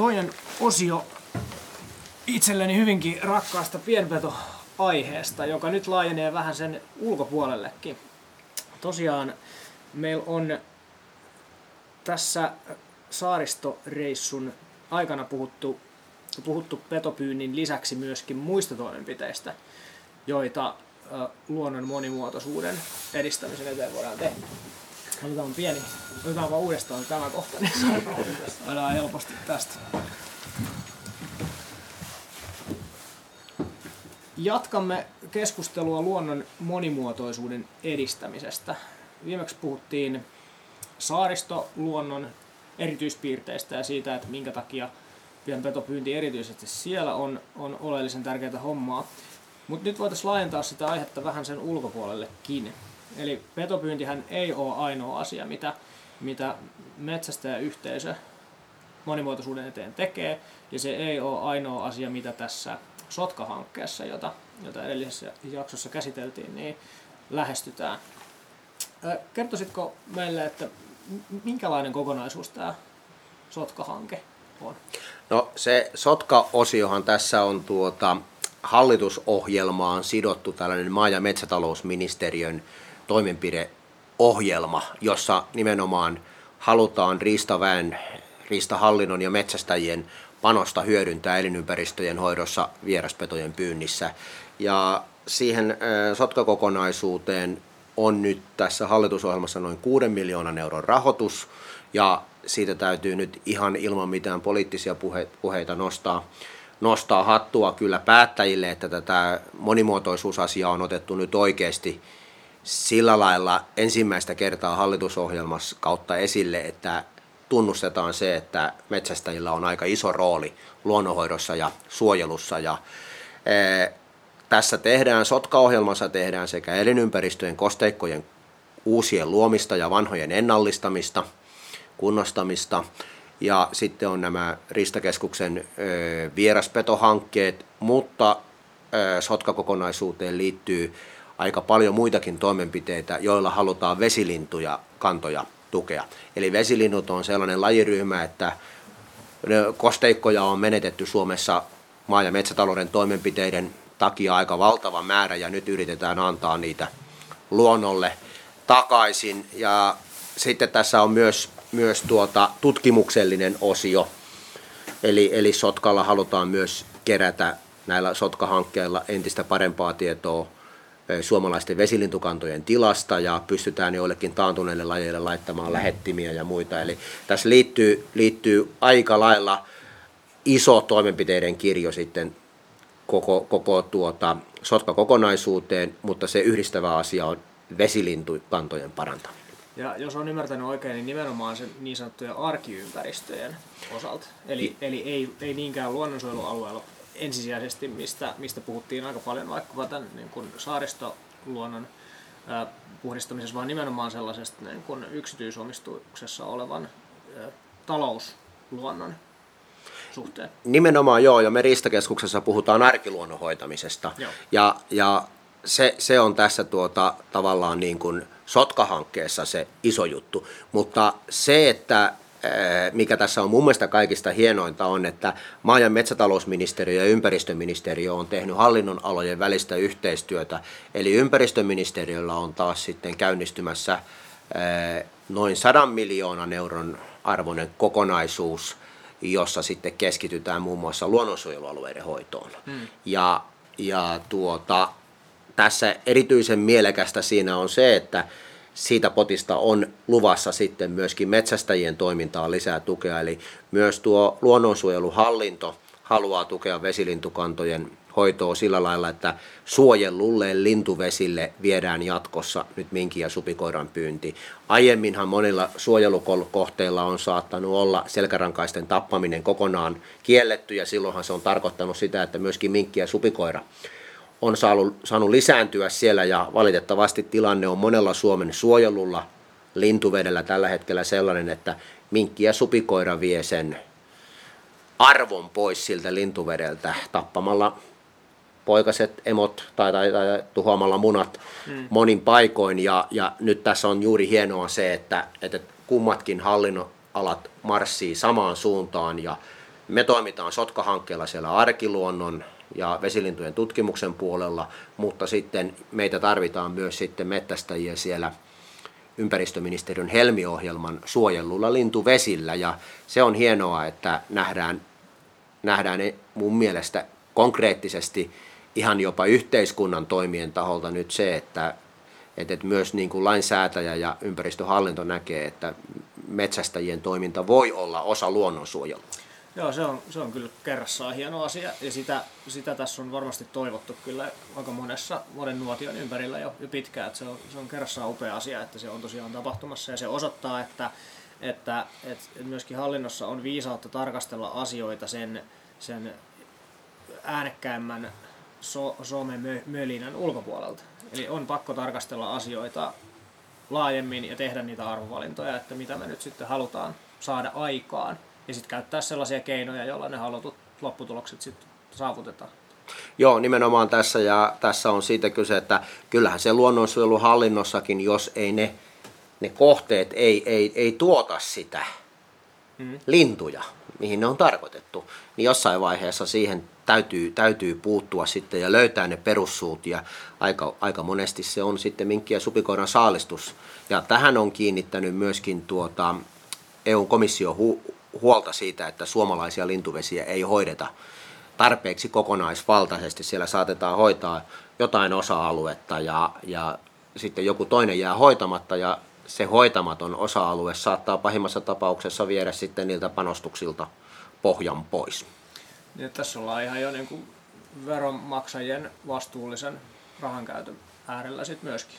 toinen osio itselleni hyvinkin rakkaasta pienpeto-aiheesta, joka nyt laajenee vähän sen ulkopuolellekin. Tosiaan meillä on tässä saaristoreissun aikana puhuttu, puhuttu petopyynnin lisäksi myöskin muista toimenpiteistä, joita luonnon monimuotoisuuden edistämisen eteen voidaan tehdä. Otetaan pieni, otetaan vaan uudestaan tämä kohta, niin saadaan helposti tästä. Jatkamme keskustelua luonnon monimuotoisuuden edistämisestä. Viimeksi puhuttiin saaristoluonnon erityispiirteistä ja siitä, että minkä takia pienpetopyynti erityisesti siellä on, on oleellisen tärkeää hommaa. Mutta nyt voitaisiin laajentaa sitä aihetta vähän sen ulkopuolellekin. Eli petopyyntihän ei ole ainoa asia, mitä, mitä metsästäjäyhteisö monimuotoisuuden eteen tekee, ja se ei ole ainoa asia, mitä tässä Sotka-hankkeessa, jota, jota edellisessä jaksossa käsiteltiin, niin lähestytään. Kertoisitko meille, että minkälainen kokonaisuus tämä Sotka-hanke on? No se Sotka-osiohan tässä on tuota, hallitusohjelmaan sidottu tällainen maa- ja metsätalousministeriön toimenpideohjelma, jossa nimenomaan halutaan riistaväen, riistahallinnon ja metsästäjien panosta hyödyntää elinympäristöjen hoidossa vieraspetojen pyynnissä. Ja siihen sotkakokonaisuuteen on nyt tässä hallitusohjelmassa noin 6 miljoonan euron rahoitus, ja siitä täytyy nyt ihan ilman mitään poliittisia puheita nostaa, nostaa hattua kyllä päättäjille, että tätä monimuotoisuusasiaa on otettu nyt oikeasti sillä lailla ensimmäistä kertaa hallitusohjelmassa kautta esille, että tunnustetaan se, että metsästäjillä on aika iso rooli luonnonhoidossa ja suojelussa. Ja, e, tässä tehdään, Sotka-ohjelmassa tehdään sekä elinympäristöjen kosteikkojen uusien luomista ja vanhojen ennallistamista, kunnostamista, ja sitten on nämä Ristakeskuksen e, vieraspetohankkeet, mutta e, Sotka-kokonaisuuteen liittyy aika paljon muitakin toimenpiteitä, joilla halutaan vesilintuja kantoja tukea. Eli vesilinnut on sellainen lajiryhmä, että kosteikkoja on menetetty Suomessa maa- ja metsätalouden toimenpiteiden takia aika valtava määrä ja nyt yritetään antaa niitä luonnolle takaisin. Ja sitten tässä on myös, myös tuota tutkimuksellinen osio, eli, eli Sotkalla halutaan myös kerätä näillä Sotka-hankkeilla entistä parempaa tietoa suomalaisten vesilintukantojen tilasta ja pystytään joillekin taantuneille lajeille laittamaan lähettimiä ja muita. Eli tässä liittyy, liittyy aika lailla iso toimenpiteiden kirjo sitten koko, koko tuota Sotka-kokonaisuuteen, mutta se yhdistävä asia on vesilintukantojen parantaminen. Ja jos on ymmärtänyt oikein, niin nimenomaan se niin sanottujen arkiympäristöjen osalta. Eli, eli ei, ei niinkään luonnonsuojelualueella ensisijaisesti, mistä, mistä puhuttiin aika paljon vaikkapa tämän niin kuin saaristoluonnon ää, puhdistamisessa, vaan nimenomaan sellaisesta niin kuin yksityisomistuksessa olevan ää, talousluonnon suhteen. Nimenomaan joo, ja me Ristakeskuksessa puhutaan arkiluonnon hoitamisesta. Joo. Ja, ja se, se on tässä tuota, tavallaan niin kuin Sotka-hankkeessa se iso juttu. Mutta se, että mikä tässä on mun mielestä kaikista hienointa on, että maa- ja metsätalousministeriö ja ympäristöministeriö on tehnyt hallinnon alojen välistä yhteistyötä. Eli ympäristöministeriöllä on taas sitten käynnistymässä noin 100 miljoonan euron arvoinen kokonaisuus, jossa sitten keskitytään muun muassa luonnonsuojelualueiden hoitoon. Hmm. Ja, ja tuota, tässä erityisen mielekästä siinä on se, että siitä potista on luvassa sitten myöskin metsästäjien toimintaa lisää tukea. Eli myös tuo luonnonsuojeluhallinto haluaa tukea vesilintukantojen hoitoa sillä lailla, että suojellulle lintuvesille viedään jatkossa nyt minkin ja supikoiran pyynti. Aiemminhan monilla suojelukohteilla on saattanut olla selkärankaisten tappaminen kokonaan kielletty ja silloinhan se on tarkoittanut sitä, että myöskin minkki ja supikoira on saanut, saanut lisääntyä siellä ja valitettavasti tilanne on monella Suomen suojelulla lintuvedellä tällä hetkellä sellainen, että minkki ja supikoira vie sen arvon pois siltä lintuvedeltä tappamalla poikaset, emot tai, tai, tai tuhoamalla munat mm. monin paikoin. Ja, ja nyt tässä on juuri hienoa se, että, että kummatkin hallinnonalat marssii samaan suuntaan ja Me toimitaan Sotka-hankkeella siellä arkiluonnon ja vesilintujen tutkimuksen puolella, mutta sitten meitä tarvitaan myös sitten mettästäjiä siellä ympäristöministeriön helmiohjelman suojelulla lintuvesillä ja se on hienoa, että nähdään, nähdään mun mielestä konkreettisesti ihan jopa yhteiskunnan toimien taholta nyt se, että, että myös niin kuin lainsäätäjä ja ympäristöhallinto näkee, että metsästäjien toiminta voi olla osa luonnonsuojelua. Joo, se on, se on kyllä kerrassaan hieno asia ja sitä, sitä tässä on varmasti toivottu kyllä aika monessa monen nuotion ympärillä jo, jo pitkään. Että se, on, se on kerrassaan upea asia, että se on tosiaan tapahtumassa ja se osoittaa, että, että, että myöskin hallinnossa on viisautta tarkastella asioita sen, sen äänekkäimmän so, some-mölinän ulkopuolelta. Eli on pakko tarkastella asioita laajemmin ja tehdä niitä arvovalintoja, että mitä me nyt sitten halutaan saada aikaan. Ja sitten käyttää sellaisia keinoja, joilla ne halutut lopputulokset sitten saavutetaan. Joo, nimenomaan tässä ja tässä on siitä kyse, että kyllähän se luonnonsuojeluhallinnossakin, jos ei ne, ne kohteet ei, ei, ei tuota sitä mm. lintuja, mihin ne on tarkoitettu, niin jossain vaiheessa siihen täytyy, täytyy puuttua sitten ja löytää ne perussuut ja aika, aika monesti se on sitten minkki- ja supikoiran saalistus. Ja tähän on kiinnittänyt myöskin tuota, EU-komissio hu- huolta siitä, että suomalaisia lintuvesiä ei hoideta tarpeeksi kokonaisvaltaisesti. Siellä saatetaan hoitaa jotain osa-aluetta ja, ja sitten joku toinen jää hoitamatta ja se hoitamaton osa-alue saattaa pahimmassa tapauksessa viedä sitten niiltä panostuksilta pohjan pois. Niin, tässä ollaan ihan jo niin kuin veronmaksajien vastuullisen rahankäytön äärellä sitten myöskin.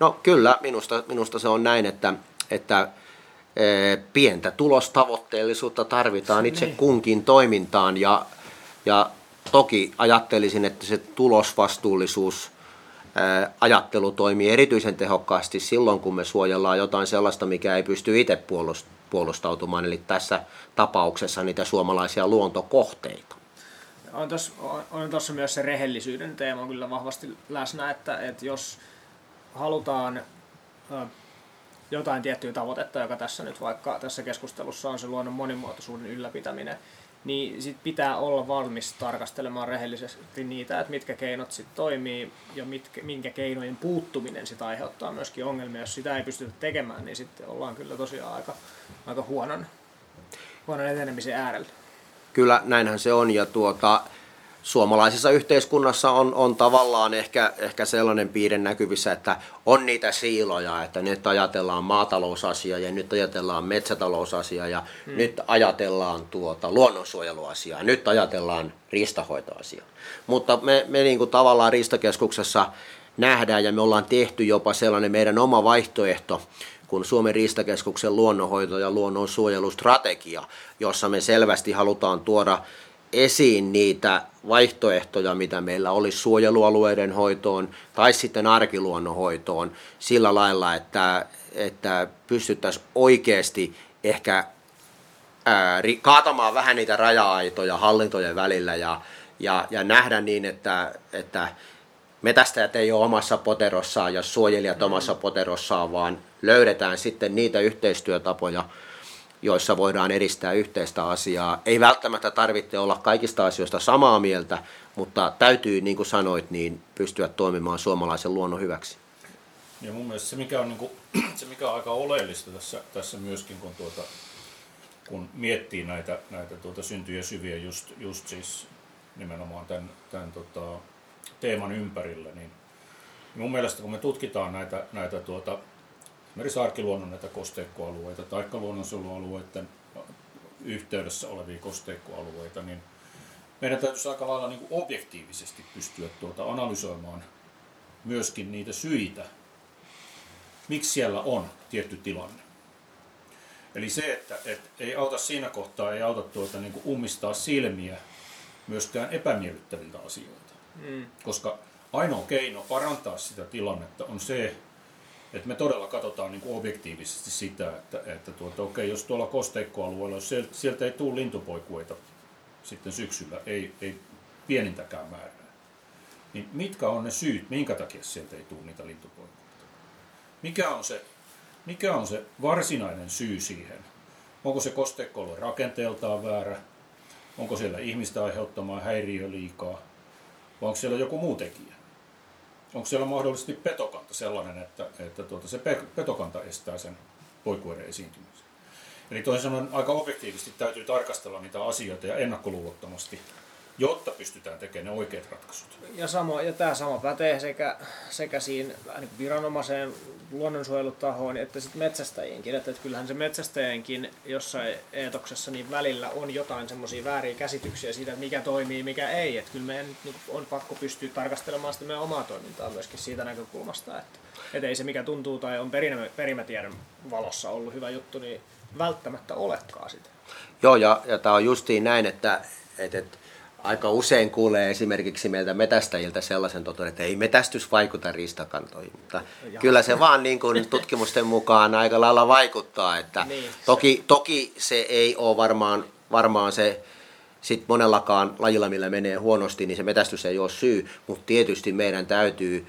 No kyllä, minusta, minusta se on näin, että, että pientä tulostavoitteellisuutta tarvitaan itse niin. kunkin toimintaan ja, ja toki ajattelisin, että se tulosvastuullisuus e, ajattelu toimii erityisen tehokkaasti silloin, kun me suojellaan jotain sellaista, mikä ei pysty itse puolustautumaan, eli tässä tapauksessa niitä suomalaisia luontokohteita on tuossa on, on myös se rehellisyyden teema kyllä vahvasti läsnä, että, että jos halutaan jotain tiettyä tavoitetta, joka tässä nyt vaikka tässä keskustelussa on se luonnon monimuotoisuuden ylläpitäminen, niin sit pitää olla valmis tarkastelemaan rehellisesti niitä, että mitkä keinot sitten toimii ja mitkä, minkä keinojen puuttuminen sitä aiheuttaa myöskin ongelmia. Jos sitä ei pystytä tekemään, niin sitten ollaan kyllä tosiaan aika, aika huonon, huonon etenemisen äärellä. Kyllä näinhän se on ja tuota, suomalaisessa yhteiskunnassa on, on tavallaan ehkä, ehkä sellainen piirre näkyvissä, että on niitä siiloja, että nyt ajatellaan maatalousasia ja nyt ajatellaan metsätalousasia ja hmm. nyt ajatellaan tuota luonnonsuojeluasiaa, nyt ajatellaan riistahoitoasiaa. Mutta me, me niin kuin tavallaan riistakeskuksessa nähdään ja me ollaan tehty jopa sellainen meidän oma vaihtoehto, kuin Suomen riistakeskuksen luonnonhoito- ja luonnonsuojelustrategia, jossa me selvästi halutaan tuoda esiin niitä vaihtoehtoja, mitä meillä olisi suojelualueiden hoitoon tai sitten arkiluonnonhoitoon sillä lailla, että, että pystyttäisiin oikeasti ehkä ää, kaatamaan vähän niitä raja-aitoja hallintojen välillä ja, ja, ja nähdä niin, että, että metästäjät ei ole omassa poterossaan ja suojelijat omassa poterossaan, vaan löydetään sitten niitä yhteistyötapoja, joissa voidaan edistää yhteistä asiaa. Ei välttämättä tarvitse olla kaikista asioista samaa mieltä, mutta täytyy, niin kuin sanoit, niin pystyä toimimaan suomalaisen luonnon hyväksi. Ja mun mielestä se, mikä on, niin kuin, se, mikä on aika oleellista tässä, tässä myöskin, kun, tuota, kun miettii näitä, näitä tuota syntyjä syviä just, just siis nimenomaan tämän, tämän tota, teeman ympärillä, niin mun mielestä kun me tutkitaan näitä, näitä tuota, esimerkiksi arkiluonnon näitä kosteikkoalueita tai luonnonsuojelualueiden yhteydessä olevia kosteikkoalueita, niin meidän täytyisi aika lailla niin kuin objektiivisesti pystyä tuota analysoimaan myöskin niitä syitä, miksi siellä on tietty tilanne. Eli se, että, että ei auta siinä kohtaa, ei auta tuota, niin kuin ummistaa silmiä myöskään epämiellyttäviltä asioilta. Mm. Koska ainoa keino parantaa sitä tilannetta on se, että me todella katsotaan niin kuin objektiivisesti sitä, että, että tuota, okei, jos tuolla kosteikkoalueella, jos sieltä, ei tule lintupoikueita sitten syksyllä, ei, ei pienintäkään määrää, niin mitkä on ne syyt, minkä takia sieltä ei tule niitä lintupoikueita? Mikä on se, mikä on se varsinainen syy siihen? Onko se kosteikkoalue rakenteeltaan väärä? Onko siellä ihmistä aiheuttamaa häiriö liikaa? Vai onko siellä joku muu tekijä? Onko siellä mahdollisesti petokanta sellainen, että, että tuota, se petokanta estää sen poikueiden esiintymisen? Eli toisin sanoen aika objektiivisesti täytyy tarkastella niitä asioita ja ennakkoluulottomasti jotta pystytään tekemään ne oikeat ratkaisut. Ja, sama, ja tämä sama pätee sekä, sekä siinä niin viranomaiseen luonnonsuojelutahoon että sitten metsästäjiinkin. Että, että kyllähän se metsästäjienkin jossain eetoksessa niin välillä on jotain semmoisia vääriä käsityksiä siitä, että mikä toimii, mikä ei. Että kyllä meidän niin on pakko pystyä tarkastelemaan sitä meidän omaa toimintaa myöskin siitä näkökulmasta, että, että ei se mikä tuntuu tai on perimä, perimätiedon valossa ollut hyvä juttu, niin välttämättä olekaan sitä. Joo, ja, ja tämä on justiin näin, että, että, että aika usein kuulee esimerkiksi meiltä metästäjiltä sellaisen totuuden, että ei metästys vaikuta riistakantoihin, mutta ja. kyllä se vaan niin kuin tutkimusten mukaan aika lailla vaikuttaa, että niin, toki, toki se ei ole varmaan, varmaan se sit monellakaan lajilla, millä menee huonosti, niin se metästys ei ole syy, mutta tietysti meidän täytyy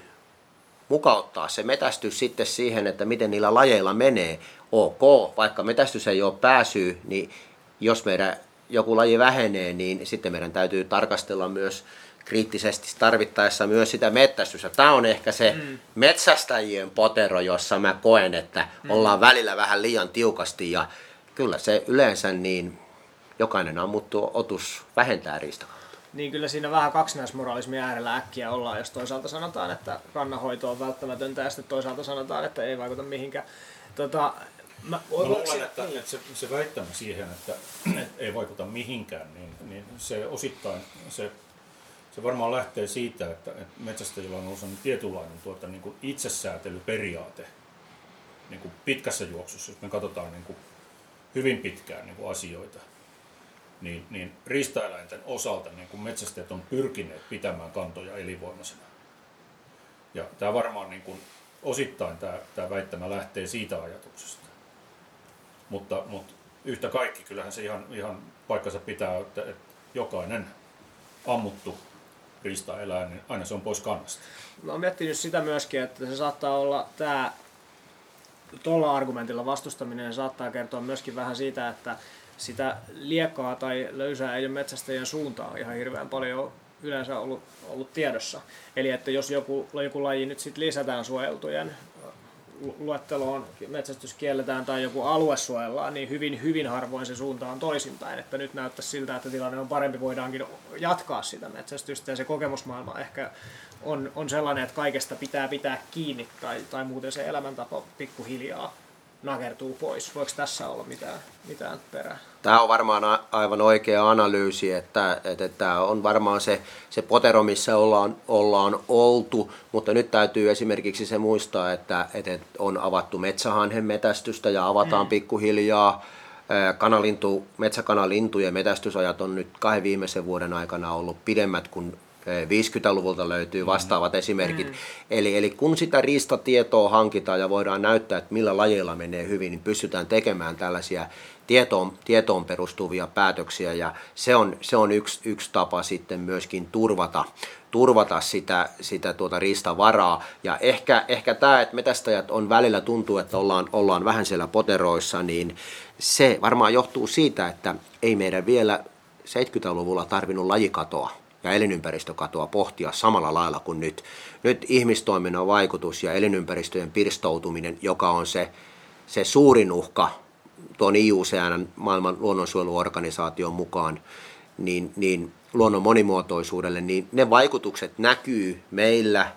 mukauttaa se metästys sitten siihen, että miten niillä lajeilla menee. Ok, vaikka metästys ei ole pääsy, niin jos meidän joku laji vähenee, niin sitten meidän täytyy tarkastella myös kriittisesti tarvittaessa myös sitä metsästystä. Tämä on ehkä se mm. metsästäjien potero, jossa mä koen, että mm. ollaan välillä vähän liian tiukasti ja kyllä se yleensä niin jokainen ammuttu otus vähentää riistakantaa. Niin kyllä siinä vähän kaksinaismoralismin äärellä äkkiä ollaan, jos toisaalta sanotaan, että kannanhoito on välttämätöntä ja sitten toisaalta sanotaan, että ei vaikuta mihinkään. Tota, Mä, mä luulen, että, että se, se väittämä siihen, että, että ei vaikuta mihinkään, niin, niin se osittain, se, se varmaan lähtee siitä, että, että metsästäjillä on ollut tietynlainen tuota, niin kuin itsesäätelyperiaate niin kuin pitkässä juoksussa, jos me katsotaan niin kuin hyvin pitkään niin kuin asioita, niin, niin riistaeläinten osalta niin kuin metsästäjät on pyrkineet pitämään kantoja elinvoimaisena. Ja tämä varmaan niin kuin, osittain tämä, tämä väittämä lähtee siitä ajatuksesta. Mutta, mutta yhtä kaikki, kyllähän se ihan, ihan paikkansa pitää, että, että jokainen ammuttu riistaeläin, niin aina se on pois kannasta. Mä oon miettinyt sitä myöskin, että se saattaa olla tämä tuolla argumentilla vastustaminen saattaa kertoa myöskin vähän siitä, että sitä liekkaa tai löysää ei ole metsästäjien suuntaan ihan hirveän paljon yleensä ollut, ollut tiedossa. Eli että jos joku, joku laji nyt sit lisätään suojeltujen luetteloon metsästys kielletään tai joku alue suojellaan, niin hyvin, hyvin harvoin se suunta on toisinpäin. Että nyt näyttäisi siltä, että tilanne on parempi, voidaankin jatkaa sitä metsästystä ja se kokemusmaailma ehkä on, on sellainen, että kaikesta pitää pitää kiinni tai, tai muuten se elämäntapa pikkuhiljaa nakertuu pois. Voiko tässä olla mitään, mitään perää? Tämä on varmaan aivan oikea analyysi, että, että, että tämä on varmaan se, se potero, missä ollaan, ollaan oltu, mutta nyt täytyy esimerkiksi se muistaa, että, että on avattu metsähanhen metästystä ja avataan mm. pikkuhiljaa. Kanalintu, metsäkanalintujen metästysajat on nyt kahden viimeisen vuoden aikana ollut pidemmät kuin 50-luvulta löytyy mm. vastaavat mm. esimerkit. Mm. Eli, eli kun sitä riistatietoa hankitaan ja voidaan näyttää, että millä lajeilla menee hyvin, niin pystytään tekemään tällaisia tietoon, tietoon perustuvia päätöksiä ja se on, se on yksi, yksi tapa sitten myöskin turvata, turvata sitä, sitä tuota riistavaraa. Ja ehkä, ehkä tämä, että metästäjät on välillä tuntuu, että ollaan, ollaan vähän siellä poteroissa, niin se varmaan johtuu siitä, että ei meidän vielä 70-luvulla tarvinnut lajikatoa ja elinympäristökatoa pohtia samalla lailla kuin nyt. Nyt ihmistoiminnan vaikutus ja elinympäristöjen pirstoutuminen, joka on se, se suurin uhka tuon IUCN, maailman luonnonsuojeluorganisaation mukaan, niin, niin luonnon monimuotoisuudelle, niin ne vaikutukset näkyy meillä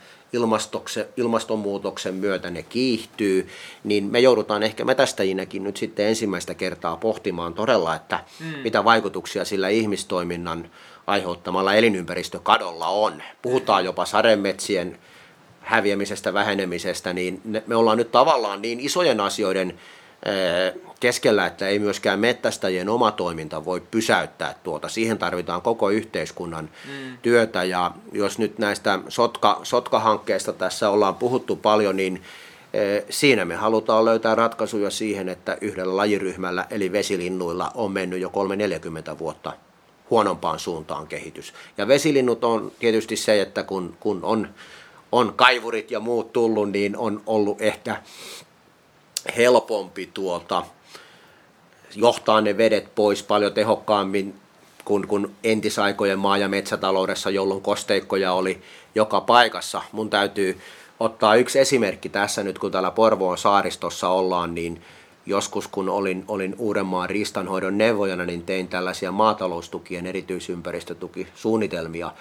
ilmastonmuutoksen myötä ne kiihtyy, niin me joudutaan ehkä metästäjinäkin nyt sitten ensimmäistä kertaa pohtimaan todella, että mm. mitä vaikutuksia sillä ihmistoiminnan aiheuttamalla elinympäristökadolla on. Puhutaan jopa sademetsien häviämisestä, vähenemisestä, niin me ollaan nyt tavallaan niin isojen asioiden keskellä, että ei myöskään mettästäjien oma toiminta voi pysäyttää tuota. Siihen tarvitaan koko yhteiskunnan mm. työtä ja jos nyt näistä sotka, sotkahankkeista tässä ollaan puhuttu paljon, niin Siinä me halutaan löytää ratkaisuja siihen, että yhdellä lajiryhmällä eli vesilinnuilla on mennyt jo 3-40 vuotta huonompaan suuntaan kehitys. Ja vesilinnut on tietysti se, että kun, kun on, on kaivurit ja muut tullut, niin on ollut ehkä helpompi tuolta johtaa ne vedet pois paljon tehokkaammin kun, kun entisaikojen maa- ja metsätaloudessa, jolloin kosteikkoja oli joka paikassa. Mun täytyy ottaa yksi esimerkki tässä nyt, kun täällä Porvoon saaristossa ollaan, niin joskus kun olin, olin Uudenmaan riistanhoidon neuvojana, niin tein tällaisia maataloustukien erityisympäristötukisuunnitelmia,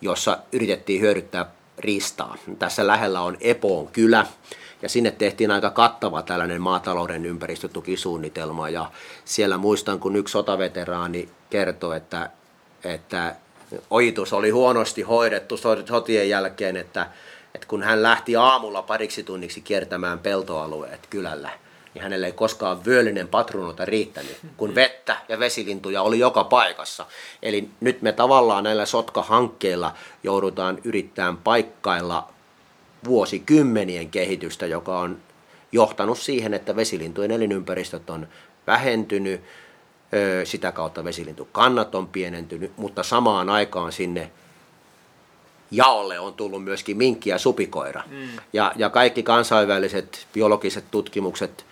jossa yritettiin hyödyttää riistaa. Tässä lähellä on Epoon kylä, ja sinne tehtiin aika kattava tällainen maatalouden ympäristötukisuunnitelma, ja siellä muistan, kun yksi sotaveteraani kertoi, että, että ojitus oli huonosti hoidettu sotien jälkeen, että, että kun hän lähti aamulla pariksi tunniksi kiertämään peltoalueet kylällä, niin hänelle ei koskaan vyöllinen patruunota riittänyt, kun vettä ja vesilintuja oli joka paikassa. Eli nyt me tavallaan näillä sotkahankkeilla joudutaan yrittämään paikkailla vuosikymmenien kehitystä, joka on johtanut siihen, että vesilintujen elinympäristöt on vähentynyt, sitä kautta vesilintukannat on pienentynyt, mutta samaan aikaan sinne jaolle on tullut myöskin minkki ja supikoira. Mm. Ja, ja kaikki kansainväliset biologiset tutkimukset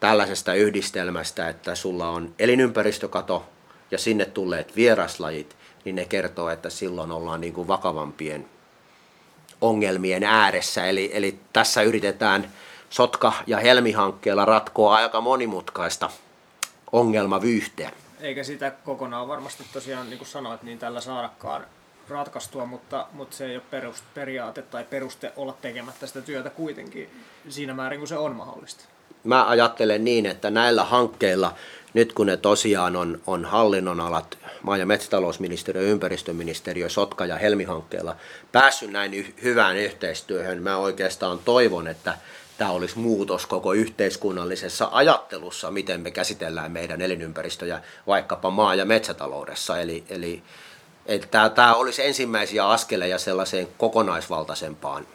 tällaisesta yhdistelmästä, että sulla on elinympäristökato ja sinne tulleet vieraslajit, niin ne kertoo, että silloin ollaan niin kuin vakavampien ongelmien ääressä. Eli, eli tässä yritetään Sotka- ja Helmi-hankkeella ratkoa aika monimutkaista ongelmavyyhteä. Eikä sitä kokonaan varmasti tosiaan, niin kuin sanoit, niin tällä saadakaan ratkaistua, mutta, mutta se ei ole perust, periaate tai peruste olla tekemättä sitä työtä kuitenkin siinä määrin, kun se on mahdollista. Mä ajattelen niin, että näillä hankkeilla, nyt kun ne tosiaan on, on hallinnonalat, maa- ja metsätalousministeriö, ympäristöministeriö, Sotka- ja Helmi-hankkeella päässyt näin hyvään yhteistyöhön, mä oikeastaan toivon, että tämä olisi muutos koko yhteiskunnallisessa ajattelussa, miten me käsitellään meidän elinympäristöjä vaikkapa maa- ja metsätaloudessa. Eli, eli että tämä olisi ensimmäisiä askeleja sellaiseen kokonaisvaltaisempaan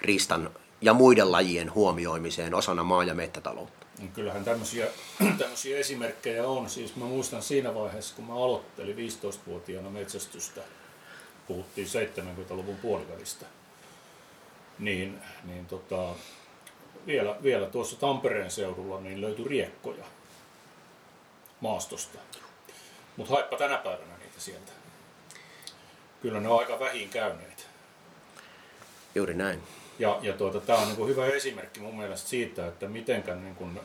riistan ja muiden lajien huomioimiseen osana maa- ja metsätaloutta. Niin kyllähän tämmöisiä, tämmöisiä esimerkkejä on. Siis mä muistan siinä vaiheessa, kun mä aloittelin 15-vuotiaana metsästystä, puhuttiin 70-luvun puolivälistä, niin, niin tota, vielä, vielä tuossa Tampereen seudulla niin löytyi riekkoja maastosta. Mutta haippa tänä päivänä niitä sieltä. Kyllä ne on aika vähin käyneet. Juuri näin. Ja, ja tuota, tämä on niin kuin hyvä esimerkki mun mielestä siitä, että miten niin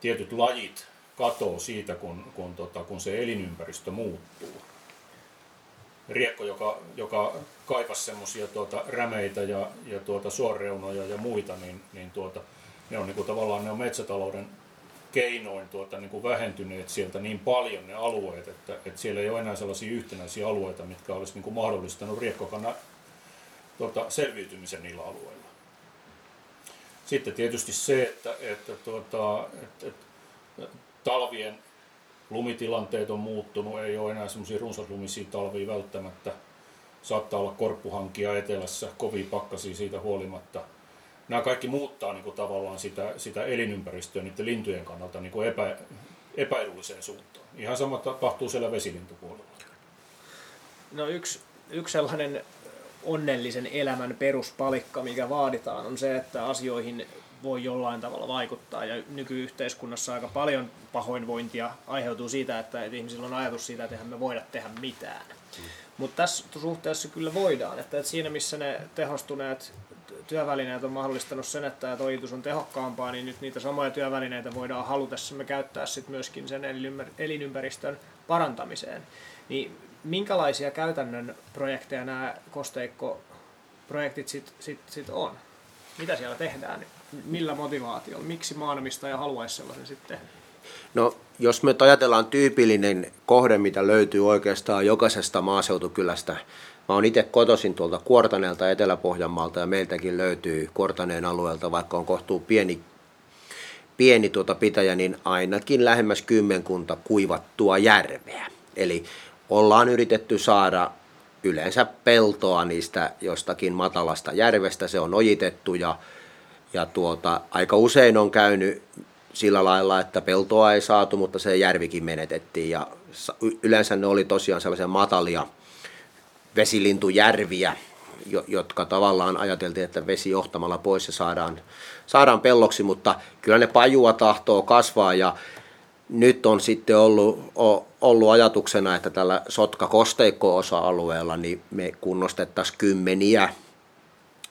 tietyt lajit katoo siitä, kun, kun, tota, kun se elinympäristö muuttuu. Riekko, joka, joka kaipasi semmoisia tuota, rämeitä ja, ja tuota, suoreunoja ja muita, niin, niin tuota, ne on niin kuin, tavallaan ne on metsätalouden keinoin tuota, niin kuin vähentyneet sieltä niin paljon ne alueet, että, että siellä ei ole enää sellaisia yhtenäisiä alueita, mitkä olisi niin kuin mahdollistanut riekkokannan tuota, selviytymisen niillä alueilla. Sitten tietysti se, että, että, tuota, että, että talvien lumitilanteet on muuttunut, ei ole enää semmoisia runsaslumisia talvia välttämättä. Saattaa olla korppuhankia etelässä, kovia pakkasia siitä huolimatta. Nämä kaikki muuttaa niin kuin, tavallaan sitä, sitä elinympäristöä niiden lintujen kannalta niin kuin epä, epäedulliseen suuntaan. Ihan sama tapahtuu siellä vesilintupuolella. No yksi, yksi sellainen onnellisen elämän peruspalikka, mikä vaaditaan, on se, että asioihin voi jollain tavalla vaikuttaa. Ja nykyyhteiskunnassa aika paljon pahoinvointia aiheutuu siitä, että, ihmisillä on ajatus siitä, että eihän me voida tehdä mitään. Mm. Mutta tässä suhteessa kyllä voidaan. Että, että siinä missä ne tehostuneet työvälineet on mahdollistanut sen, että ojitus on tehokkaampaa, niin nyt niitä samoja työvälineitä voidaan halutessamme käyttää sit myöskin sen elinympäristön parantamiseen. Niin minkälaisia käytännön projekteja nämä kosteikkoprojektit sitten sit, sit on? Mitä siellä tehdään? Millä motivaatiolla? Miksi maanomistaja haluaisi sellaisen sitten tehdä? No, jos me ajatellaan tyypillinen kohde, mitä löytyy oikeastaan jokaisesta maaseutukylästä, Mä oon itse kotoisin tuolta Kuortaneelta Etelä-Pohjanmaalta ja meiltäkin löytyy Kuortaneen alueelta, vaikka on kohtuu pieni, pieni tuota pitäjä, niin ainakin lähemmäs kymmenkunta kuivattua järveä. Eli ollaan yritetty saada yleensä peltoa niistä jostakin matalasta järvestä, se on ojitettu ja, ja tuota, aika usein on käynyt sillä lailla, että peltoa ei saatu, mutta se järvikin menetettiin. Ja yleensä ne oli tosiaan sellaisia matalia vesilintujärviä, jotka tavallaan ajateltiin, että vesi johtamalla pois se saadaan, saadaan pelloksi, mutta kyllä ne pajua tahtoo kasvaa ja nyt on sitten ollut, ollut ajatuksena, että tällä Sotka-kosteikko-osa-alueella niin me kunnostettaisiin kymmeniä,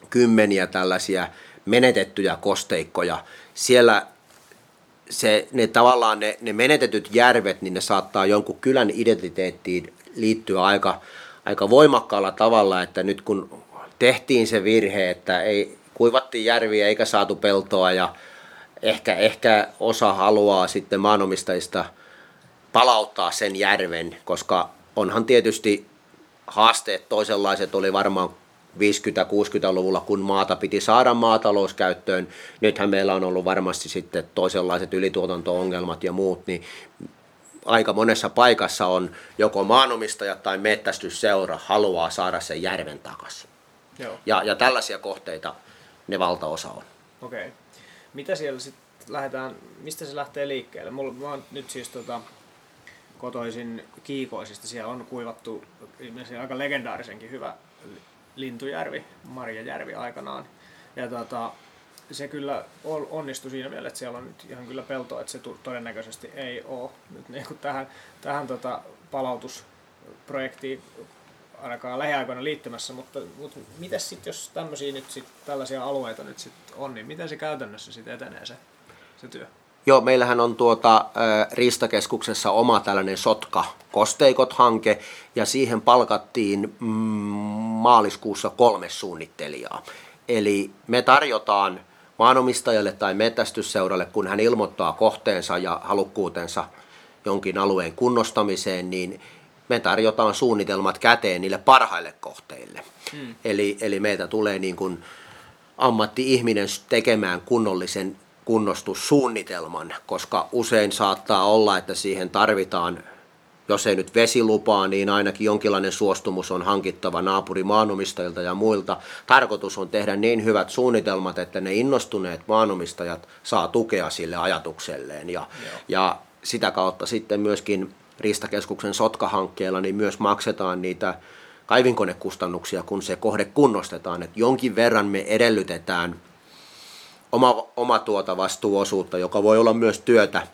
kymmeniä tällaisia menetettyjä kosteikkoja. Siellä se, ne tavallaan ne, ne menetetyt järvet, niin ne saattaa jonkun kylän identiteettiin liittyä aika, aika voimakkaalla tavalla, että nyt kun tehtiin se virhe, että ei kuivattiin järviä eikä saatu peltoa ja ehkä, ehkä osa haluaa sitten maanomistajista palauttaa sen järven, koska onhan tietysti haasteet toisenlaiset oli varmaan 50-60-luvulla, kun maata piti saada maatalouskäyttöön. Nythän meillä on ollut varmasti sitten toisenlaiset ylituotanto-ongelmat ja muut, niin aika monessa paikassa on joko maanomistajat tai mettästysseura haluaa saada sen järven takaisin. Joo. Ja, ja tällaisia kohteita ne valtaosa on. Okei. Okay. Mitä siellä sitten lähdetään, mistä se lähtee liikkeelle? Mulla, mä oon nyt siis tota, kotoisin Kiikoisista, siellä on kuivattu aika legendaarisenkin hyvä Lintujärvi, Marjajärvi aikanaan. Ja tota, se kyllä onnistui siinä mielessä, että siellä on nyt ihan kyllä peltoa, että se todennäköisesti ei ole nyt niin tähän, tähän tota palautusprojektiin ainakaan lähiaikoina liittymässä, mutta, mutta miten sitten, jos tämmöisiä nyt sit, tällaisia alueita nyt sit on, niin miten se käytännössä sitten etenee se, se työ? Joo, meillähän on tuota, Ristakeskuksessa oma tällainen Sotka Kosteikot-hanke, ja siihen palkattiin mm, maaliskuussa kolme suunnittelijaa. Eli me tarjotaan maanomistajalle tai metästysseuralle, kun hän ilmoittaa kohteensa ja halukkuutensa jonkin alueen kunnostamiseen, niin me tarjotaan suunnitelmat käteen niille parhaille kohteille. Hmm. Eli, eli meiltä tulee niin kuin ammatti-ihminen tekemään kunnollisen kunnostussuunnitelman, koska usein saattaa olla, että siihen tarvitaan, jos ei nyt vesilupaa, niin ainakin jonkinlainen suostumus on hankittava naapurimaanomistajalta ja muilta. Tarkoitus on tehdä niin hyvät suunnitelmat, että ne innostuneet maanomistajat saa tukea sille ajatukselleen ja, ja sitä kautta sitten myöskin Riistakeskuksen Sotka-hankkeella niin myös maksetaan niitä kaivinkonekustannuksia, kun se kohde kunnostetaan. että jonkin verran me edellytetään oma, oma tuota vastuuosuutta, joka voi olla myös työtä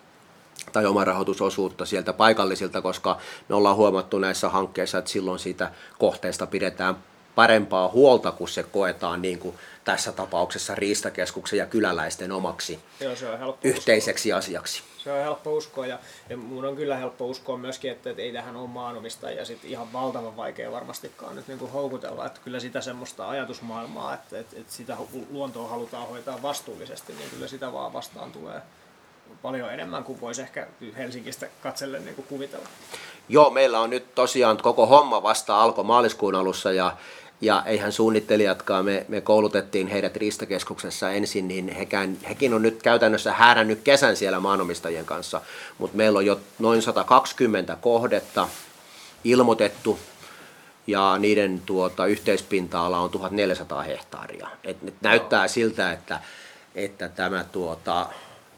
tai oma rahoitusosuutta sieltä paikallisilta, koska me ollaan huomattu näissä hankkeissa, että silloin siitä kohteesta pidetään parempaa huolta, kun se koetaan niin kuin tässä tapauksessa riistakeskuksen ja kyläläisten omaksi Joo, se on yhteiseksi uskoa. asiaksi. Se on helppo uskoa ja, ja mun on kyllä helppo uskoa myöskin, että, että ei tähän ole maanomistajia ja sit ihan valtavan vaikea varmastikaan nyt niin kuin houkutella, että kyllä sitä semmoista ajatusmaailmaa, että, että, että sitä luontoa halutaan hoitaa vastuullisesti, niin kyllä sitä vaan vastaan tulee paljon enemmän kuin voisi ehkä Helsingistä katsellen niin kuin kuvitella. Joo, meillä on nyt tosiaan koko homma vasta alkoi maaliskuun alussa ja ja eihän suunnittelijatkaan, me, me koulutettiin heidät Ristakeskuksessa ensin, niin hekään, hekin on nyt käytännössä häärännyt kesän siellä maanomistajien kanssa, mutta meillä on jo noin 120 kohdetta ilmoitettu ja niiden tuota, yhteispinta-ala on 1400 hehtaaria. Et nyt näyttää siltä, että, että tämä tuota,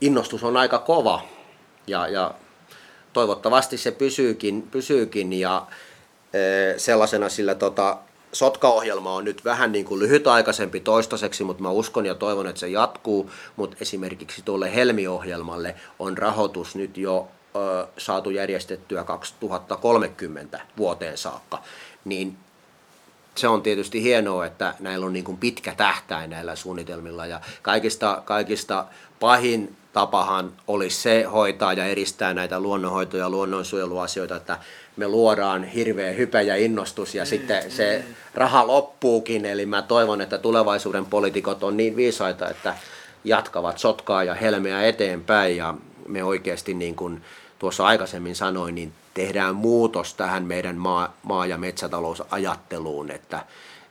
innostus on aika kova ja, ja toivottavasti se pysyykin, pysyykin ja e, sellaisena sillä tota, Sotka-ohjelma on nyt vähän niin kuin lyhytaikaisempi toistaiseksi, mutta mä uskon ja toivon, että se jatkuu. Mutta esimerkiksi tuolle Helmi-ohjelmalle on rahoitus nyt jo ö, saatu järjestettyä 2030 vuoteen saakka. Niin se on tietysti hienoa, että näillä on niin kuin pitkä tähtäin näillä suunnitelmilla ja kaikista, kaikista pahin tapahan olisi se hoitaa ja edistää näitä luonnonhoito- ja luonnonsuojeluasioita, että me luodaan hirveä hype ja innostus ja mm, sitten se mm. raha loppuukin. Eli mä toivon, että tulevaisuuden poliitikot on niin viisaita, että jatkavat sotkaa ja helmeä eteenpäin ja me oikeasti niin kuin tuossa aikaisemmin sanoin, niin tehdään muutos tähän meidän maa, maa- ja metsätalousajatteluun, että,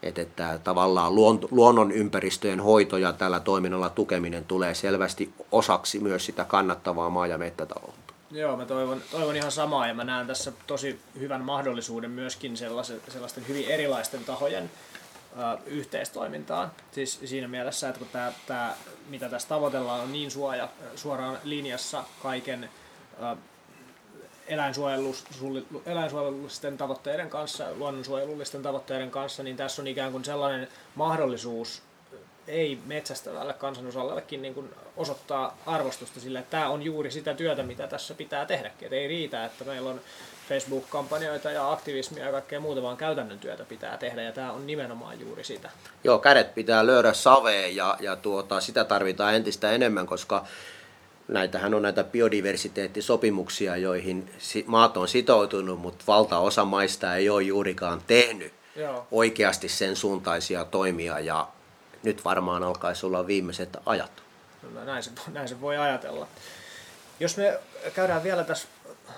että, että tavallaan luonnon ympäristöjen hoito ja tällä toiminnalla tukeminen tulee selvästi osaksi myös sitä kannattavaa maa- ja metsätaloutta. Joo, mä toivon, toivon ihan samaa ja mä näen tässä tosi hyvän mahdollisuuden myöskin sellaisten, sellaisten hyvin erilaisten tahojen ö, yhteistoimintaan. Siis siinä mielessä, että kun tää, tää, mitä tässä tavoitellaan on niin suoja, suoraan linjassa kaiken eläinsuojelullisten tavoitteiden kanssa, luonnonsuojelullisten tavoitteiden kanssa, niin tässä on ikään kuin sellainen mahdollisuus ei metsästävälle kansanosallekin niin kuin osoittaa arvostusta sille, että tämä on juuri sitä työtä, mitä tässä pitää tehdäkin. Et ei riitä, että meillä on Facebook-kampanjoita ja aktivismia ja kaikkea muuta, vaan käytännön työtä pitää tehdä ja tämä on nimenomaan juuri sitä. Joo, kädet pitää löydä saveen ja, ja tuota, sitä tarvitaan entistä enemmän, koska näitähän on näitä biodiversiteettisopimuksia, joihin maat on sitoutunut, mutta valtaosa maista ei ole juurikaan tehnyt Joo. oikeasti sen suuntaisia toimia ja nyt varmaan alkaisi olla viimeiset ajat. No, näin, se, näin se voi ajatella. Jos me käydään vielä tässä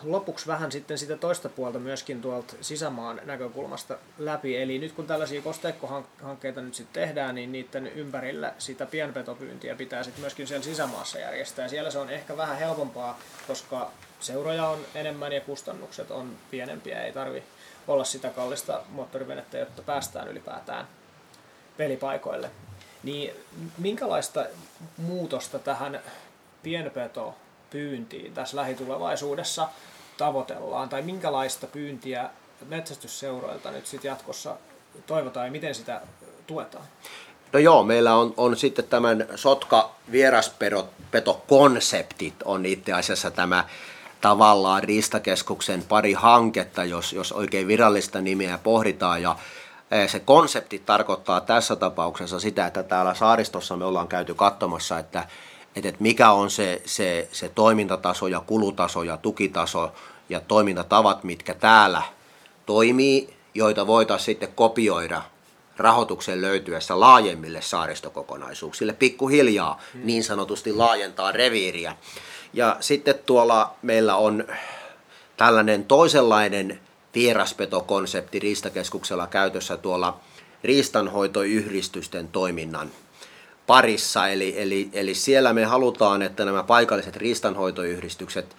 lopuksi vähän sitten sitä toista puolta myöskin tuolta sisämaan näkökulmasta läpi. Eli nyt kun tällaisia kosteikkohankkeita nyt sitten tehdään, niin niiden ympärillä sitä pienpetopyyntiä pitää sitten myöskin siellä sisämaassa järjestää. Ja siellä se on ehkä vähän helpompaa, koska seuroja on enemmän ja kustannukset on pienempiä. Ei tarvi olla sitä kallista moottorivenettä, jotta päästään ylipäätään pelipaikoille. Niin minkälaista muutosta tähän pienpeto pyyntiin tässä lähitulevaisuudessa tavoitellaan, tai minkälaista pyyntiä metsästysseuroilta nyt sitten jatkossa toivotaan ja miten sitä tuetaan? No joo, meillä on, on sitten tämän sotka vieraspetokonseptit on itse asiassa tämä tavallaan Riistakeskuksen pari hanketta, jos, jos oikein virallista nimeä pohditaan. Ja eh, se konsepti tarkoittaa tässä tapauksessa sitä, että täällä saaristossa me ollaan käyty katsomassa, että että, että mikä on se, se, se toimintataso ja kulutaso ja tukitaso ja toimintatavat, mitkä täällä toimii, joita voitaisiin sitten kopioida rahoituksen löytyessä laajemmille saaristokokonaisuuksille, pikkuhiljaa hmm. niin sanotusti laajentaa reviiriä. Ja sitten tuolla meillä on tällainen toisenlainen vieraspetokonsepti Riistakeskuksella käytössä tuolla riistanhoitoyhdistysten toiminnan parissa. Eli, eli, eli siellä me halutaan, että nämä paikalliset riistanhoitoyhdistykset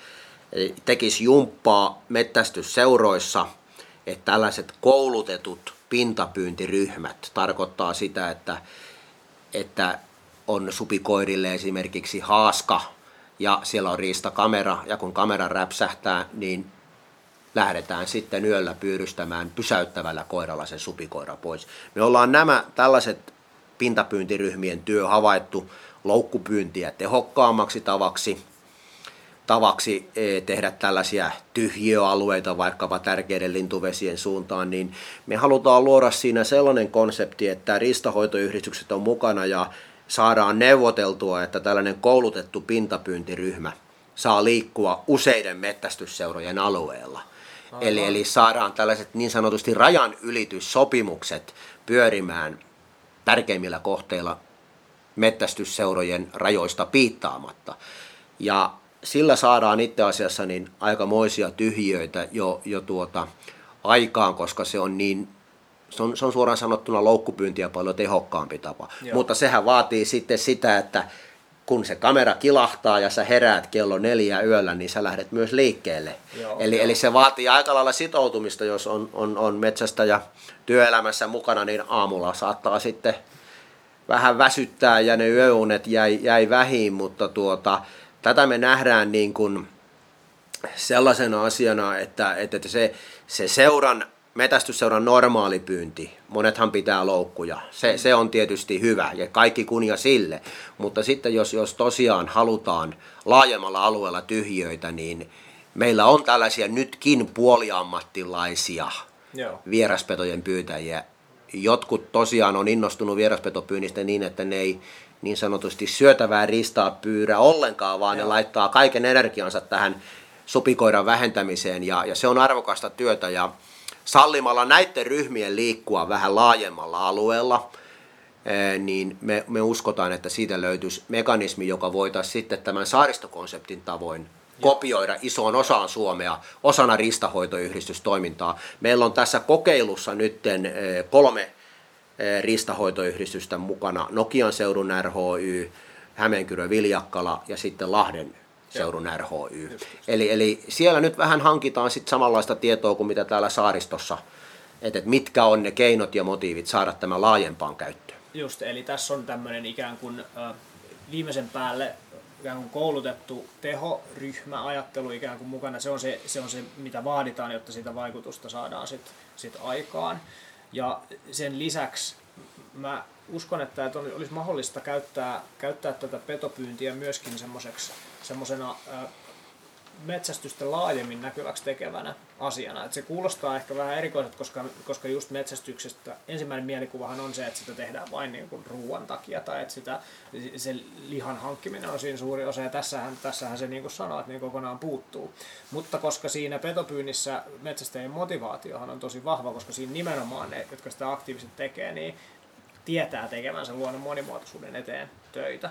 eh, tekis jumppaa mettästysseuroissa, että tällaiset koulutetut pintapyyntiryhmät tarkoittaa sitä, että, että on supikoirille esimerkiksi haaska ja siellä on riistakamera ja kun kamera räpsähtää, niin lähdetään sitten yöllä pyydystämään pysäyttävällä koiralla sen supikoira pois. Me ollaan nämä tällaiset pintapyyntiryhmien työ havaittu loukkupyyntiä tehokkaammaksi tavaksi, tavaksi e, tehdä tällaisia tyhjiöalueita vaikkapa tärkeiden lintuvesien suuntaan, niin me halutaan luoda siinä sellainen konsepti, että ristahoitoyhdistykset on mukana ja saadaan neuvoteltua, että tällainen koulutettu pintapyyntiryhmä saa liikkua useiden mettästysseurojen alueella. Eli, eli saadaan tällaiset niin sanotusti rajan ylityssopimukset pyörimään tärkeimmillä kohteilla mettästysseurojen rajoista piittaamatta. Ja sillä saadaan itse asiassa niin aikamoisia tyhjiöitä jo, jo tuota aikaan, koska se on niin se on, se on suoraan sanottuna loukkupyyntiä paljon tehokkaampi tapa. Joo. Mutta sehän vaatii sitten sitä, että kun se kamera kilahtaa ja sä heräät kello neljä yöllä, niin sä lähdet myös liikkeelle. Joo, eli, joo. eli se vaatii aika lailla sitoutumista, jos on, on, on metsästä ja työelämässä mukana, niin aamulla saattaa sitten vähän väsyttää ja ne yöunet jäi, jäi vähin, mutta tuota, tätä me nähdään niin kuin sellaisena asiana, että, että se, se seuran metästysseuran normaali pyynti, monethan pitää loukkuja, se, se on tietysti hyvä ja kaikki kunnia sille, mutta sitten jos, jos tosiaan halutaan laajemmalla alueella tyhjöitä, niin meillä on tällaisia nytkin puoliammattilaisia Joo. vieraspetojen pyytäjiä. Jotkut tosiaan on innostunut vieraspetopyynnistä niin, että ne ei niin sanotusti syötävää ristaa pyyrä ollenkaan, vaan Joo. ne laittaa kaiken energiansa tähän supikoiran vähentämiseen ja, ja se on arvokasta työtä ja sallimalla näiden ryhmien liikkua vähän laajemmalla alueella, niin me, me uskotaan, että siitä löytyisi mekanismi, joka voitaisiin sitten tämän saaristokonseptin tavoin kopioida isoon osaan Suomea osana ristahoitoyhdistystoimintaa. Meillä on tässä kokeilussa nyt kolme ristahoitoyhdistystä mukana, Nokian seudun RHY, Hämeenkyrö Viljakkala ja sitten Lahden seudun RHY. Eli, eli siellä nyt vähän hankitaan sit samanlaista tietoa kuin mitä täällä saaristossa, että et mitkä on ne keinot ja motiivit saada tämä laajempaan käyttöön. Just, eli tässä on tämmöinen ikään kuin äh, viimeisen päälle ikään kuin koulutettu tehoryhmä ajattelu ikään kuin mukana. Se on se, se, on se mitä vaaditaan, jotta sitä vaikutusta saadaan sit, sit aikaan. Ja sen lisäksi mä uskon, että, olisi mahdollista käyttää, käyttää tätä petopyyntiä myöskin semmoisena metsästystä laajemmin näkyväksi tekevänä asiana. Et se kuulostaa ehkä vähän erikoiselta, koska, koska just metsästyksestä ensimmäinen mielikuvahan on se, että sitä tehdään vain niin kuin ruoan takia tai että sitä, se lihan hankkiminen on siinä suuri osa ja tässähän, tässähän se niin kuin sanoo, että niin kokonaan puuttuu. Mutta koska siinä petopyynnissä metsästäjien motivaatiohan on tosi vahva, koska siinä nimenomaan ne, jotka sitä aktiivisesti tekee, niin tietää tekevänsä luonnon monimuotoisuuden eteen töitä.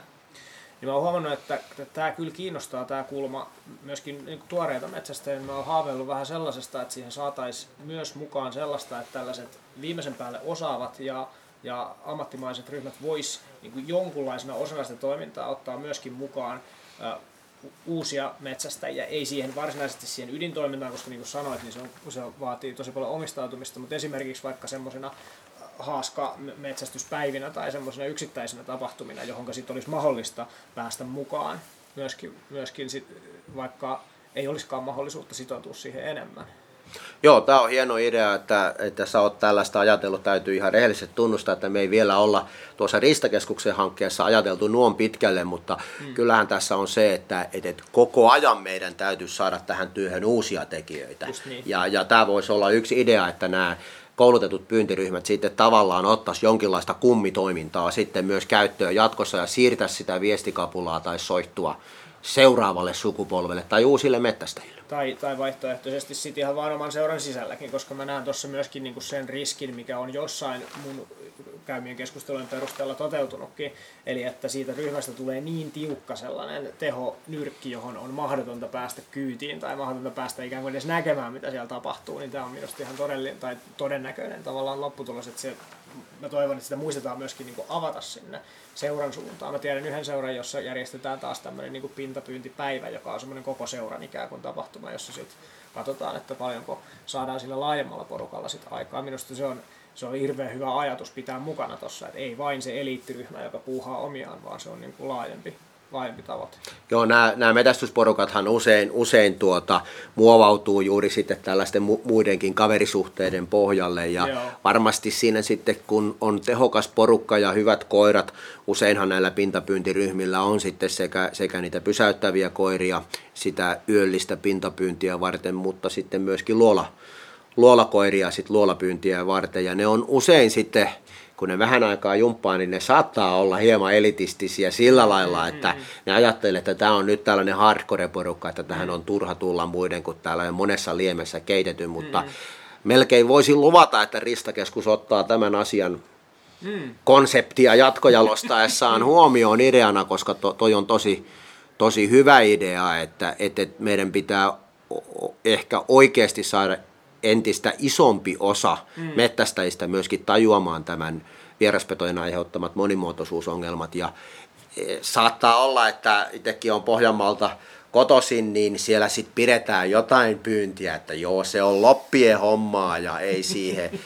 Niin mä oon huomannut, että, tämä kyllä kiinnostaa tämä kulma myöskin niin tuoreita metsästäjiä. Mä oon haaveillut vähän sellaisesta, että siihen saataisiin myös mukaan sellaista, että tällaiset viimeisen päälle osaavat ja, ja ammattimaiset ryhmät vois niin jonkunlaisena osana sitä toimintaa ottaa myöskin mukaan uusia metsästäjiä, ei siihen varsinaisesti siihen ydintoimintaan, koska niin kuin sanoit, niin se, on, se vaatii tosi paljon omistautumista, mutta esimerkiksi vaikka semmoisena haaska metsästyspäivinä tai semmoisena yksittäisenä tapahtumina, johon sitten olisi mahdollista päästä mukaan myöskin, myöskin sit, vaikka ei olisikaan mahdollisuutta sitoutua siihen enemmän. Joo, tämä on hieno idea, että, että sä oot tällaista ajatellut. Täytyy ihan rehellisesti tunnustaa, että me ei vielä olla tuossa Ristakeskuksen hankkeessa ajateltu nuon pitkälle, mutta hmm. kyllähän tässä on se, että, että koko ajan meidän täytyy saada tähän työhön uusia tekijöitä. Niin. Ja, ja tämä voisi olla yksi idea, että nämä koulutetut pyyntiryhmät sitten tavallaan ottaisi jonkinlaista kummitoimintaa sitten myös käyttöön jatkossa ja siirtäisi sitä viestikapulaa tai soittua seuraavalle sukupolvelle tai uusille mettästäjille. Tai, tai vaihtoehtoisesti sitten ihan vaan oman seuran sisälläkin, koska mä näen tuossa myöskin niinku sen riskin, mikä on jossain mun käymien keskustelujen perusteella toteutunutkin. Eli että siitä ryhmästä tulee niin tiukka sellainen teho nyrkki, johon on mahdotonta päästä kyytiin tai mahdotonta päästä ikään kuin edes näkemään, mitä siellä tapahtuu, niin tämä on minusta ihan todellinen, tai todennäköinen tavallaan lopputulos, että se, mä toivon, että sitä muistetaan myöskin niin avata sinne seuran suuntaan. Mä tiedän yhden seuran, jossa järjestetään taas tämmöinen niin pintapyyntipäivä, joka on semmoinen koko seuran ikään kuin tapahtuma, jossa sitten katsotaan, että paljonko saadaan sillä laajemmalla porukalla sit aikaa. Minusta se on se on hirveän hyvä ajatus pitää mukana tuossa, että ei vain se eliittiryhmä, joka puuhaa omiaan, vaan se on niin kuin laajempi, laajempi tavoite. Joo, nämä, nämä metästysporukathan usein, usein tuota, muovautuu juuri sitten tällaisten mu- muidenkin kaverisuhteiden pohjalle ja Joo. varmasti siinä sitten kun on tehokas porukka ja hyvät koirat, useinhan näillä pintapyyntiryhmillä on sitten sekä, sekä niitä pysäyttäviä koiria, sitä yöllistä pintapyyntiä varten, mutta sitten myöskin luola, luolakoiria sit luolapyyntiä varten ja ne on usein sitten kun ne vähän aikaa jumppaa, niin ne saattaa olla hieman elitistisiä sillä lailla, että ne ajattelee, että tämä on nyt tällainen hardcore-porukka, että tähän on turha tulla muiden kuin täällä on monessa liemessä keitetty, mutta melkein voisin luvata, että Ristakeskus ottaa tämän asian konseptia jatkojalostaessaan huomioon ideana, koska to, toi on tosi, tosi hyvä idea, että, että meidän pitää ehkä oikeasti saada entistä isompi osa mm. mettästäjistä myöskin tajuamaan tämän vieraspetojen aiheuttamat monimuotoisuusongelmat. Ja e, saattaa olla, että itsekin on Pohjanmaalta kotosin, niin siellä sitten pidetään jotain pyyntiä, että joo, se on loppien hommaa ja ei siihen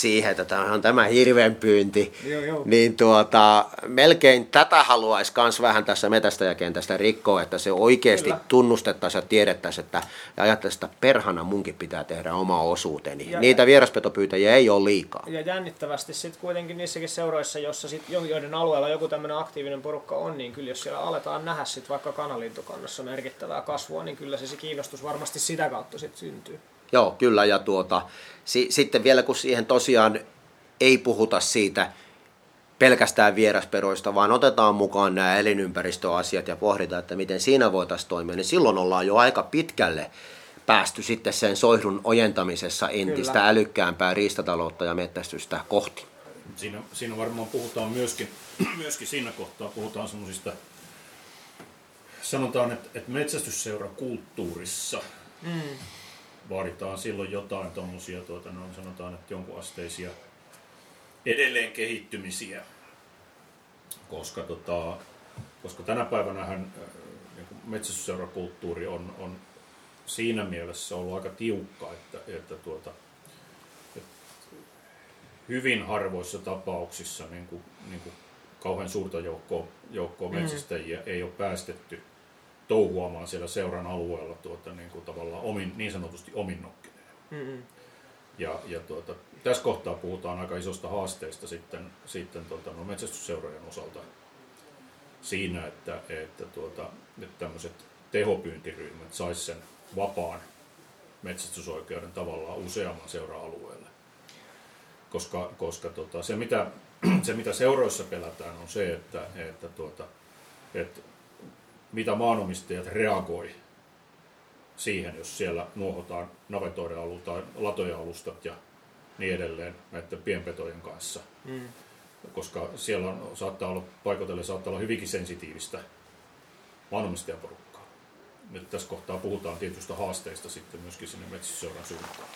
siihen, että tämä on tämä hirven pyynti, joo, joo. niin tuota, melkein tätä haluaisi myös vähän tässä metästäjäkentästä rikkoa, että se oikeasti Kyllä. tunnustettaisiin ja tiedettäisiin, että ja ajattelisi, että perhana munkin pitää tehdä oma osuuteni. Ja, Niitä vieraspetopyytäjiä ei ole liikaa. Ja jännittävästi sitten kuitenkin niissäkin seuroissa, jossa sit, joiden alueella joku tämmöinen aktiivinen porukka on, niin kyllä jos siellä aletaan nähdä sit vaikka kanalintukannassa merkittävää kasvua, niin kyllä se, se kiinnostus varmasti sitä kautta sitten syntyy. Joo, kyllä. Ja tuota, si, sitten vielä kun siihen tosiaan ei puhuta siitä pelkästään vierasperoista, vaan otetaan mukaan nämä elinympäristöasiat ja pohditaan, että miten siinä voitaisiin toimia, niin silloin ollaan jo aika pitkälle päästy sitten sen soihdun ojentamisessa entistä Kyllä. älykkäämpää riistataloutta ja mettästystä kohti. Siinä, siinä varmaan puhutaan myöskin, myöskin siinä kohtaa, puhutaan semmoisista, sanotaan, että, että metsästysseurakulttuurissa mm vaaditaan silloin jotain tuommoisia, tuota, no, sanotaan, että jonkun asteisia edelleen kehittymisiä, koska, tota, koska tänä päivänä hän, äh, niin metsästysseurakulttuuri on, on siinä mielessä ollut aika tiukka, että, että, tuota, että hyvin harvoissa tapauksissa niin kuin, niin kuin kauhean suurta joukkoa, joukkoa mm. metsästäjiä mm. ei ole päästetty touhuamaan siellä seuran alueella tuota, niin kuin tavallaan omin, niin sanotusti omin. Mm-hmm. Ja, ja tuota, tässä kohtaa puhutaan aika isosta haasteesta sitten, sitten tuota, no metsästysseurojen osalta siinä, että, että, tuota, että tämmöiset tehopyyntiryhmät sais sen vapaan metsästysoikeuden tavallaan useamman seura-alueelle. Koska, koska tota, se, mitä, se, mitä seuroissa pelätään, on se, että, että, tuota, että mitä maanomistajat reagoi siihen, jos siellä nuohotaan navetoiden alu tai latojen alustat ja niin edelleen näiden pienpetojen kanssa. Mm. Koska siellä on, saattaa olla, paikotelle saattaa olla hyvinkin sensitiivistä maanomistajaporukkaa nyt tässä kohtaa puhutaan tietystä haasteista sitten myöskin sinne metsäseuran suuntaan.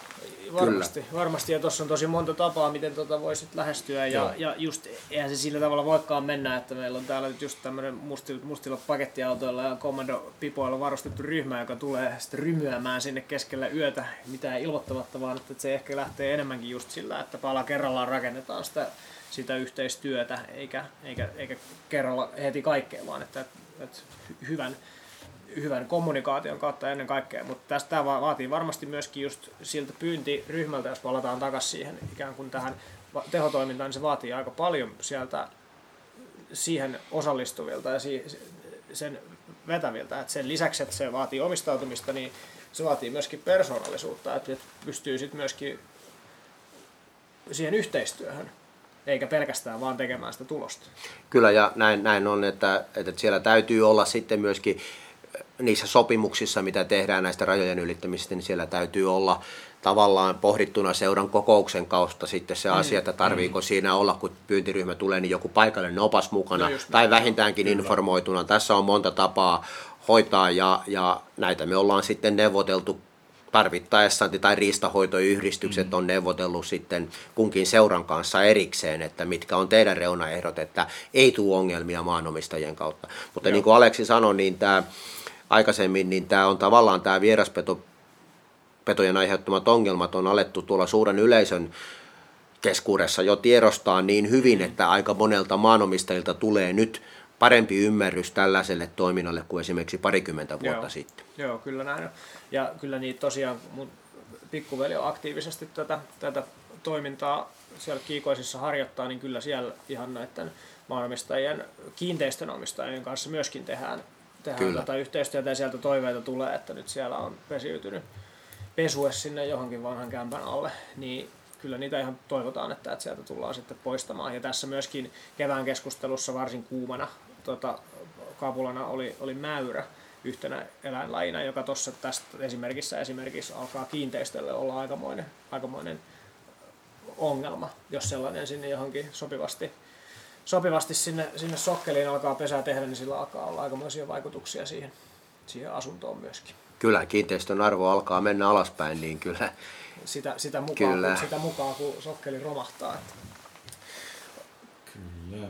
Varmasti, Kyllä. varmasti ja tuossa on tosi monta tapaa, miten tuota voisit lähestyä ja, ja just eihän se sillä tavalla voikaan mennä, että meillä on täällä nyt just tämmöinen mustil, mustilla pakettiautoilla ja kommandopipoilla varustettu ryhmä, joka tulee sitten rymyämään sinne keskellä yötä mitään ilmoittamatta, vaan että se ehkä lähtee enemmänkin just sillä, että pala kerrallaan rakennetaan sitä, sitä yhteistyötä, eikä, eikä, eikä kerralla heti kaikkea, vaan että, että hyvän hyvän kommunikaation kautta ennen kaikkea, mutta tästä vaatii varmasti myöskin just siltä pyyntiryhmältä, jos palataan takaisin siihen ikään kuin tähän tehotoimintaan, niin se vaatii aika paljon sieltä siihen osallistuvilta ja sen vetäviltä. Et sen lisäksi, että se vaatii omistautumista, niin se vaatii myöskin persoonallisuutta, että pystyy sitten myöskin siihen yhteistyöhön eikä pelkästään vaan tekemään sitä tulosta. Kyllä, ja näin, näin on, että, että siellä täytyy olla sitten myöskin niissä sopimuksissa, mitä tehdään näistä rajojen ylittämistä, niin siellä täytyy olla tavallaan pohdittuna seuran kokouksen kautta sitten se mm. asia, että tarviiko mm. siinä olla, kun pyyntiryhmä tulee, niin joku paikallinen opas mukana, no tai vähintäänkin Kyllä. informoituna. Tässä on monta tapaa hoitaa, ja, ja näitä me ollaan sitten neuvoteltu tarvittaessa, tai riistahoitoyhdistykset mm. on neuvotellut sitten kunkin seuran kanssa erikseen, että mitkä on teidän reunaehdot, että ei tule ongelmia maanomistajien kautta. Mutta Joo. niin kuin Aleksi sanoi, niin tämä aikaisemmin, niin tämä on tavallaan tämä vieraspeto petojen aiheuttamat ongelmat on alettu tuolla suuren yleisön keskuudessa jo tiedostaa niin hyvin, että aika monelta maanomistajilta tulee nyt parempi ymmärrys tällaiselle toiminnalle kuin esimerkiksi parikymmentä vuotta Joo. sitten. Joo, kyllä näin. Ja kyllä niitä tosiaan, mun pikkuveli on aktiivisesti tätä, tätä toimintaa siellä kiikoisissa harjoittaa, niin kyllä siellä ihan näiden maanomistajien, kiinteistönomistajien kanssa myöskin tehdään tehdään Kyllä. tätä yhteistyötä ja sieltä toiveita tulee, että nyt siellä on pesiytynyt pesue sinne johonkin vanhan kämpän alle, niin kyllä niitä ihan toivotaan, että, että sieltä tullaan sitten poistamaan. Ja tässä myöskin kevään keskustelussa varsin kuumana tota, kapulana oli, oli mäyrä yhtenä eläinlajina, joka tuossa tästä esimerkissä esimerkiksi alkaa kiinteistölle olla aikamoinen, aikamoinen ongelma, jos sellainen sinne johonkin sopivasti sopivasti sinne, sinne sokkeliin alkaa pesää tehdä, niin sillä alkaa olla aikamoisia vaikutuksia siihen, siihen asuntoon myöskin. Kyllä, kiinteistön arvo alkaa mennä alaspäin, niin kyllä. Sitä, sitä, mukaan, kyllä. Kun, sitä mukaan, kun sokkeli romahtaa. Että. Kyllä.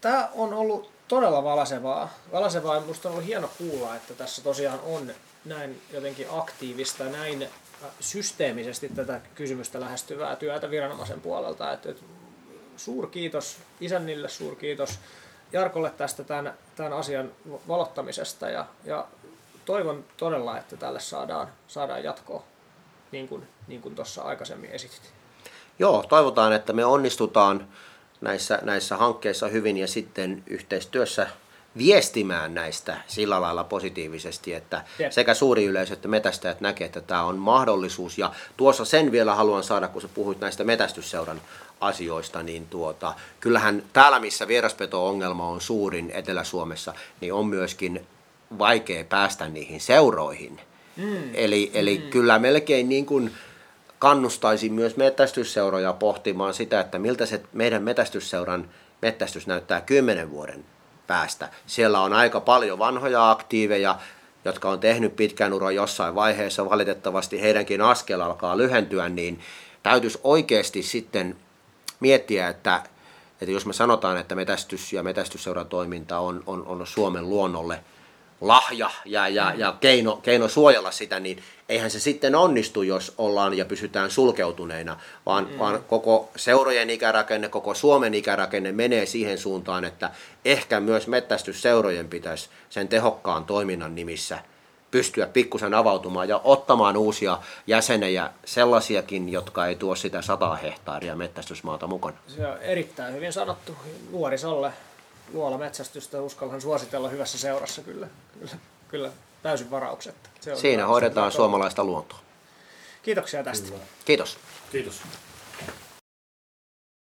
Tämä on ollut todella valasevaa. Valasevaa ja minusta on ollut hieno kuulla, että tässä tosiaan on näin jotenkin aktiivista, näin äh, systeemisesti tätä kysymystä lähestyvää työtä viranomaisen puolelta. Että, että suurkiitos isännille, suurkiitos Jarkolle tästä tämän, tämän asian valottamisesta ja, ja toivon todella, että tälle saadaan, saadaan jatkoa, niin kuin, niin kuin tuossa aikaisemmin esitit. Joo, toivotaan, että me onnistutaan näissä, näissä hankkeissa hyvin ja sitten yhteistyössä viestimään näistä sillä lailla positiivisesti, että Jep. sekä suuri yleisö että metästäjät näkee, että tämä on mahdollisuus. Ja tuossa sen vielä haluan saada, kun sä puhuit näistä metästysseuran asioista, niin tuota, kyllähän täällä, missä vieraspeto-ongelma on suurin Etelä-Suomessa, niin on myöskin vaikea päästä niihin seuroihin. Mm. Eli, eli mm. kyllä melkein niin kuin kannustaisin myös metästysseuroja pohtimaan sitä, että miltä se meidän metästysseuran metästys näyttää kymmenen vuoden päästä. Siellä on aika paljon vanhoja aktiiveja, jotka on tehnyt pitkän uran jossain vaiheessa, valitettavasti heidänkin askel alkaa lyhentyä, niin täytyisi oikeasti sitten miettiä, että, että jos me sanotaan, että metästys ja metästysseuratoiminta on, on, on Suomen luonnolle lahja ja, ja, ja keino, keino suojella sitä, niin eihän se sitten onnistu, jos ollaan ja pysytään sulkeutuneina, vaan, mm. vaan koko seurojen ikärakenne, koko Suomen ikärakenne menee siihen suuntaan, että ehkä myös mettästysseurojen pitäisi sen tehokkaan toiminnan nimissä pystyä pikkusen avautumaan ja ottamaan uusia jäsenejä, sellaisiakin, jotka ei tuo sitä 100 hehtaaria metsästysmaata mukana. Se on erittäin hyvin sanottu nuorisolle. Luola metsästystä uskallan suositella hyvässä seurassa kyllä. Kyllä, kyllä täysin varauksetta. Se on Siinä hoidetaan suomalaista luontoa. Kiitoksia tästä. Kyllä. Kiitos. Kiitos.